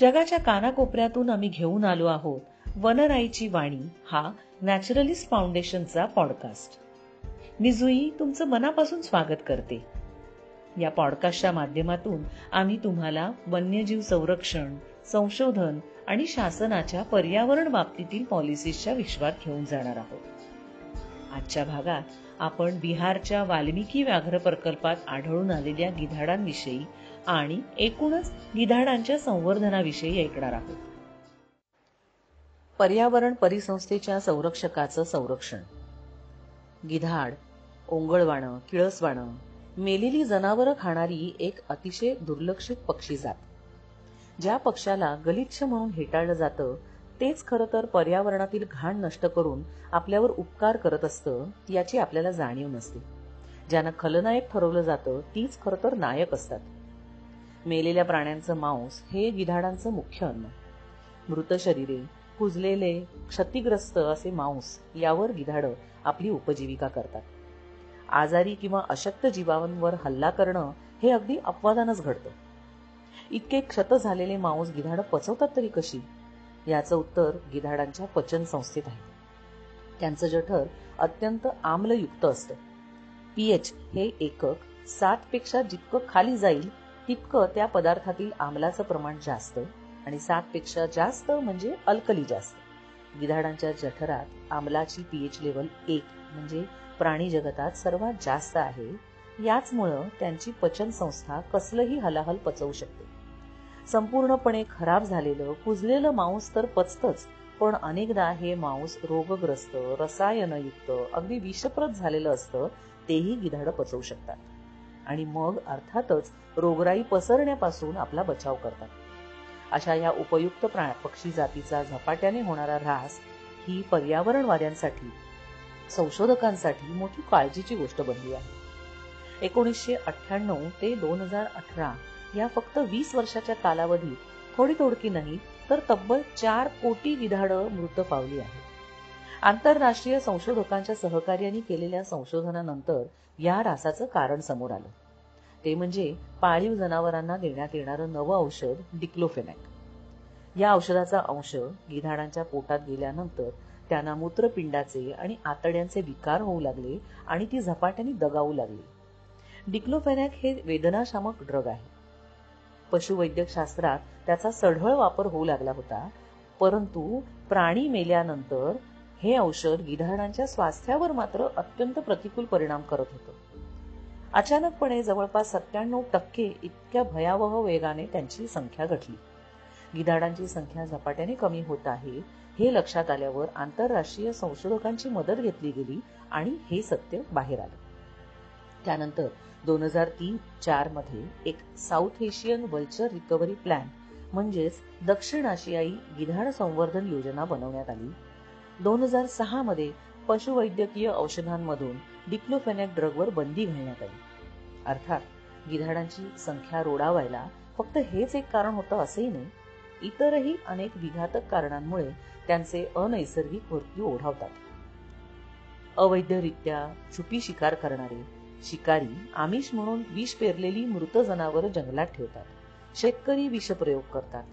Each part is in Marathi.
जगाच्या कानाकोपऱ्यातून आम्ही घेऊन आलो आहोत वनराईची वाणी हा नॅचरलिस्ट फाउंडेशनचा पॉडकास्ट. मी जुई तुमचं मनापासून स्वागत करते. या पॉडकास्टच्या माध्यमातून आम्ही तुम्हाला वन्यजीव संरक्षण संशोधन आणि शासनाच्या पर्यावरण बाबतीतील पॉलिसीच्या विश्वात घेऊन जाणार आहोत. आजच्या भागात आपण बिहारच्या वाल्मिकी व्याघ्र प्रकल्पात आढळून आलेल्या गिधाडांविषयी आणि एकूणच गिधाडांच्या संवर्धनाविषयी ऐकणार आहोत. पर्यावरण परिसंस्थेच्या संरक्षकाचं संरक्षण. गिधाड ओंगळवाणं किळसवाणं मेलेली जनावरं खाणारी एक अतिशय दुर्लक्षित पक्षी जात. ज्या पक्षाला गलिच्छ म्हणून हेटाळलं जातं तेच खरं तर पर्यावरणातील घाण नष्ट करून आपल्यावर उपकार करत असतं याची आपल्याला जाणीव नसते. ज्यांना खलनायक ठरवलं जातं तीच खरं तर नायक असतात. मेलेल्या प्राण्यांचं मांस हे गिधाडांचं मुख्य अन्न. मृत शरीरे कुजलेले क्षतिग्रस्त असे मांस यावर गिधाडं आपली उपजीविका करतात. आजारी किंवा अशक्त जीवांवर हल्ला करणं हे अगदी अपवादानच घडतं. इतके क्षत झालेले मांस गिधाडं पचवतात तरी कशी? याचं उत्तर गिधाडांच्या पचन संस्थेत आहे. त्यांचं जठर अत्यंत आम्लयुक्त असतं. पीएच हे एकक सात पेक्षा जितकं खाली जाईल तितकं त्या पदार्थातील आम्लाचं प्रमाण जास्त आणि सातपेक्षा जास्त म्हणजे अल्कली जास्त. गिधाडांच्या जठरात आम्लाची पीएच लेवल एक म्हणजे प्राणी जगतात सर्वात जास्त आहे. याचमुळं त्यांची पचन संस्था कसलंही हलाहल पचवू शकते. संपूर्णपणे खराब झालेलं कुजलेलं मांस तर पचतच पण अनेकदा हे मांस रोगग्रस्त रसायनयुक्त अगदी विषप्रत झालेलं असतं तेही गिधाडं पचवू शकतात. आणि मग अर्थातच रोगराई पसरण्यापासून आपला बचाव करतात. अशा या उपयुक्त पक्षी जातीचा झपाट्याने होणारा ऱ्हास ही पर्यावरणवाद्यांसाठी संशोधकांसाठी मोठी काळजीची गोष्ट बनली आहे. एकोणीसशे अठ्ठ्याण्णव ते दोन हजार अठरा या फक्त वीस वर्षाच्या कालावधीत थोडी तोडकी नाही तर तब्बल चार कोटी विधाडं मृत पावली आहेत. आंतरराष्ट्रीय संशोधकांच्या सहकार्याने केलेल्या संशोधनानंतर या रासाचं कारण समोर आलं. ते म्हणजे पाळीव जनावरांना देण्यात येणारं नवं औषध डिक्लोफेनॅक. या औषधाचा अंश गिधाडांच्या पोटात गेल्यानंतर त्यांना मूत्रपिंडाचे आणि आतड्यांचे विकार होऊ लागले आणि ती झपाट्याने दगावू लागली. डिक्लोफेनॅक हे वेदनाशामक ड्रग आहे. पशुवैद्यकशास्त्रात त्याचा सढळ वापर होऊ लागला होता परंतु प्राणी मेल्यानंतर हे औषध गिधाडांच्या स्वास्थ्यावर मात्र अत्यंत प्रतिकूल परिणाम करत होतं. अचानकपणे जवळपास सत्त्याण्णव टक्के इतक्या भयावह वेगाने त्यांची संख्या घटली. गिधाडांची संख्या झपाट्याने कमी होत आहे हे लक्षात आल्यावर आंतरराष्ट्रीय संशोधकांची मदत घेतली गेली आणि हे सत्य बाहेर आलं. त्यानंतर दोन हजार तीन चारमध्ये एक South Asian vulture recovery plan म्हणजेच दक्षिण आशियाई गिधाड संवर्धन योजना बनवण्यात आली. दोन हजार सहा मध्ये पशुवैद्यकीय औषधांमधून डिक्लोफेनॅक ड्रगवर बंदी घालण्यात आली. अर्थात गिधाडांची संख्या रोडावायला फक्त हेच एक कारण होतं असंही नाही इतरही अनेक विघातक कारणांमुळे त्यांचे अनैसर्गिक मृत्यू ओढावतात. अवैधरित्या छुपी शिकार करणारे शिकारी आमिष म्हणून विष पेरलेली मृत जनावर जंगलात ठेवतात. शेतकरी विषप्रयोग करतात.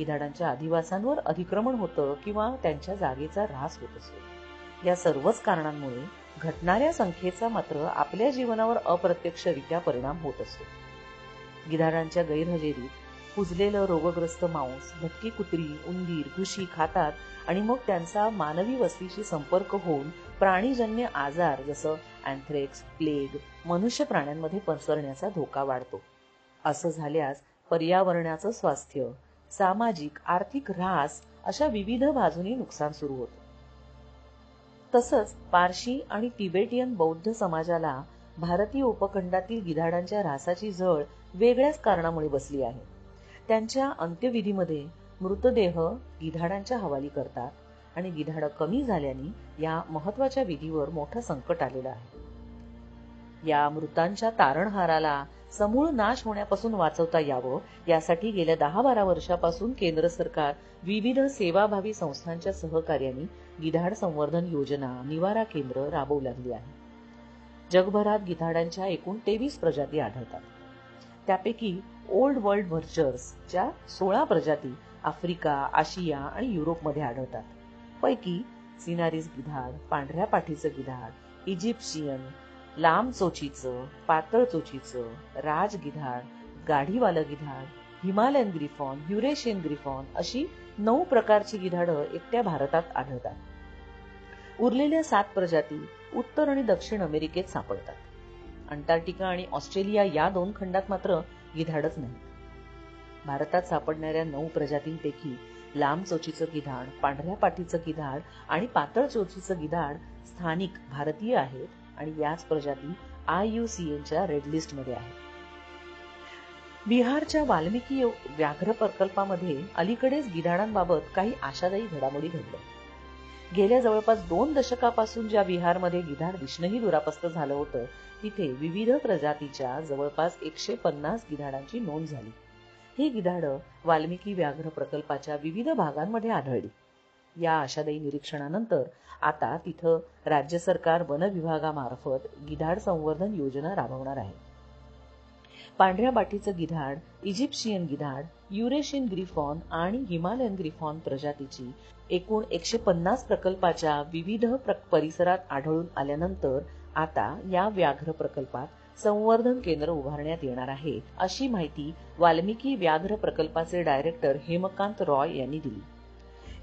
गिधाडांच्या आदिवासांवर अतिक्रमण होतं किंवा त्यांच्या जागेचा ऱ्हास होत असतो. या सर्वच कारणांमुळे घटणाऱ्या संख्येचा मात्र आपल्या जीवनावर अप्रत्यक्षरित्या परिणाम होत असतो. गिधाडांच्या गैरहजेरीत कुजलेलं रोगग्रस्त मांस भटकी कुत्री उंदीर घुशी खातात आणि मग त्यांचा मानवी वस्तीशी संपर्क होऊन प्राणीजन्य आजार जसं अँथ्रेक्स प्लेग मनुष्य प्राण्यांमध्ये पसरण्याचा धोका वाढतो. असं झाल्यास पर्यावरणाचं स्वास्थ्य सामाजिक आर्थिक ऱ्हास अशा विविध बाजूनी नुकसान सुरू होत. तसंच पारशी आणि तिबेटियन बौद्ध समाजाला भारतीय उपखंडातील गिधाडांच्या ऱ्हासाची झळ वेगळ्याच कारणामुळे बसली आहे. त्यांच्या अंत्यविधीमध्ये मृतदेह गिधाडांच्या हवाली करतात आणि गिधाडं कमी झाल्याने या महत्त्वाच्या विधीवर मोठं संकट आलेलं आहे. या मृतांच्या तारणहाराला समूळ नाश होण्यापासून वाचवता यावं यासाठी गेल्या दहा बारा वर्षापासून केंद्र सरकार विविध सेवाभावी संस्थांच्या सहकार्याने गिधाड संवर्धन योजना निवारा केंद्र राबवू लागली आहे. जगभरात गिधाडांच्या एकूण तेवीस प्रजाती आढळतात. त्यापैकी ओल्ड वर्ल्ड व्हर्चर्सच्या सोळा प्रजाती आफ्रिका आशिया आणि युरोपमध्ये आढळतात. पैकी सिनारीस गिधाड पांढऱ्या पाठीचं गिधाड इजिप्शियन लांब चोचीचं पातळ चोचीचं राज गिधाड गाढीवालं गिधाड हिमालयन ग्रिफॉन युरेशियन ग्रिफॉन अशी नऊ प्रकारची गिधाडं एकट्या भारतात आढळतात. उरलेल्या सात प्रजाती उत्तर आणि दक्षिण अमेरिकेत सापडतात. अंटार्क्टिका आणि ऑस्ट्रेलिया या दोन खंडात मात्र गिधाडच नाही भारतात सापडणाऱ्या नऊ प्रजातींपैकी लांब चोचीचं गिधाड पांढऱ्या पाठीचं गिधाड आणि पातळ चोचीचं गिधाड स्थानिक भारतीय आहेत. आणि याच प्रजाती आय यू सी एनच्या रेड लिस्टमध्ये आहेत बिहारच्या वाल्मिकी व्याघ्र प्रकल्पामध्ये अलीकडेच गिधाडांबाबत काही आशादायी घडामोडी घडल्या. गेल्या जवळपास दोन दशकापासून ज्या बिहारमध्ये गिधाड दिसणंही दुरापस्त झालं होतं तिथे विविध प्रजातीच्या जवळपास एकशे पन्नास गिधाडांची नोंद झाली. ही गिधाडं वाल्मिकी व्याघ्र प्रकल्पाच्या विविध भागांमध्ये आढळली. या आशादायी निरीक्षणानंतर आता तिथं राज्य सरकार वन विभागामार्फत गिधाड संवर्धन योजना राबवणार आहे. पांढऱ्या बाटीचं गिधाड इजिप्शियन गिधाड युरेशियन ग्रिफॉन आणि हिमालयन ग्रिफॉन प्रजातीची एकूण एकशे पन्नास प्रकल्पाच्या विविध परिसरात आढळून आल्यानंतर आता या व्याघ्र प्रकल्पात संवर्धन केंद्र उभारण्यात येणार आहे अशी माहिती वाल्मिकी व्याघ्र प्रकल्पाचे डायरेक्टर हेमकांत रॉय यांनी दिली.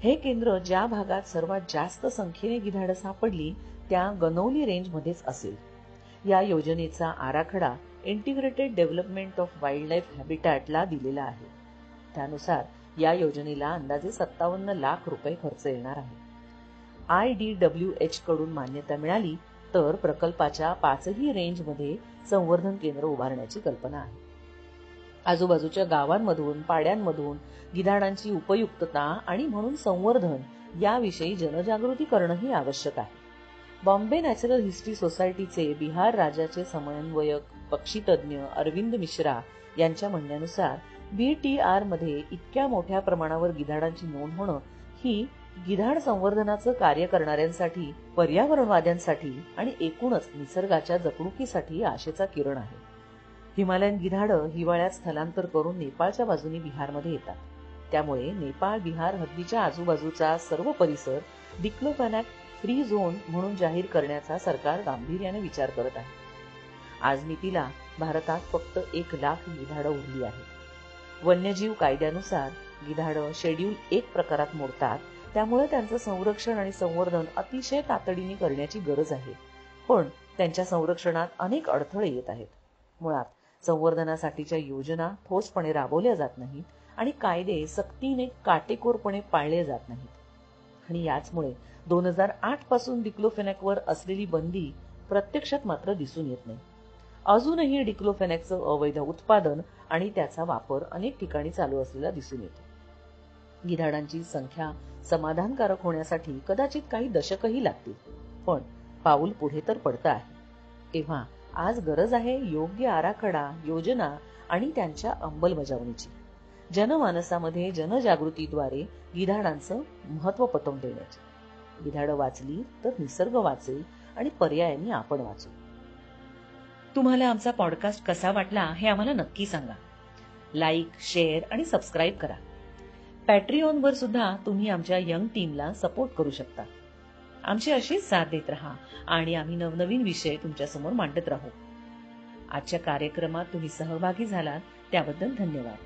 हे केंद्र ज्या भागात सर्वात जास्त संख्येने गिधाडं सापडली त्या गनौली रेंजमध्येच असेल. या योजनेचा आराखडा integrated development of wild life हॅबिटॅटला दिलेला आहे. त्यानुसार या योजनेला अंदाजे सत्तावन्न लाख रुपये खर्च येणार आहे. आय डी डब्ल्यू एच कडून मान्यता मिळाली तर प्रकल्पाच्या पाचही रेंजमध्ये संवर्धन केंद्र उभारण्याची कल्पना आहे. आजूबाजूच्या गावांमधून पाड्यांमधून गिधाडांची उपयुक्तता आणि म्हणून संवर्धन याविषयी जनजागृती करणंही आवश्यक आहे. बॉम्बे नॅचरल हिस्ट्री सोसायटीचे बिहार राज्याचे समन्वयक पक्षीतज्ञ अरविंद मिश्रा यांच्या म्हणण्यानुसार बीटीआरमध्ये इतक्या मोठ्या प्रमाणावर गिधाडांची नोंद होणं ही गिधाड संवर्धनाचं कार्य करणाऱ्यांसाठी पर्यावरणवाद्यांसाठी आणि एकूणच निसर्गाच्या जपणुकीसाठी आशेचा किरण आहे. हिमालयन गिधाडं हिवाळ्यात स्थलांतर करून नेपाळच्या बाजूने बिहारमध्ये येतात. त्यामुळे नेपाळ बिहार हद्दीच्या आजूबाजूचा सर्व परिसर डिक्लोफॅनॅक फ्री झोन म्हणून जाहीर करण्याचा सरकार गांभीर्याने विचार करत आहे. आज नीतीला भारतात फक्त एक लाख गिधाडं उरली आहेत. वन्यजीव कायद्यानुसार गिधाडं शेड्यूल एक प्रकारात मोडतात. त्यामुळे त्यांचं संरक्षण आणि संवर्धन अतिशय तातडीने करण्याची गरज आहे. पण त्यांच्या संरक्षणात अनेक अडथळे येत आहेत. मुळात संवर्धनासाठीच्या योजना ठोसपणे राबवल्या जात नाहीत आणि कायदे सक्तीने काटेकोरपणे पाळले जात नाहीत. आणि याचमुळे दोन हजार आठपासून डिक्लोफेनॅकवर असलेली बंदी प्रत्यक्षात मात्र दिसून येत नाही. अजूनही डिक्लोफेनॅकचं अवैध उत्पादन आणि त्याचा वापर अनेक ठिकाणी चालू असलेला दिसून येतो. गिधाडांची संख्या समाधानकारक होण्यासाठी कदाचित काही दशकही लागतील पण पाऊल पुढे तर पडतं आहे. तेव्हा आज गरज आहे योग्य आराखडा योजना आणि त्यांच्या अंमलबजावणीची. जनमानसामध्ये जनजागृतीद्वारे गिधाडांचं महत्त्व पटवून देण्याचे. गिधाडं वाचली तर निसर्ग वाचेल आणि पर्यायाने आपण वाचू. तुम्हाला आमचा पॉडकास्ट कसा वाटला हे आम्हाला नक्की सांगा. लाईक शेअर आणि सबस्क्राईब करा. पॅट्रिऑनवर सुद्धा तुम्ही आमच्या यंग टीमला सपोर्ट करू शकता. आमची अशीच साथ देत राहा आणि आम्ही नवनवीन विषय तुमच्यासमोर मांडत राहू. आजच्या कार्यक्रमात तुम्ही सहभागी झालात त्याबद्दल धन्यवाद.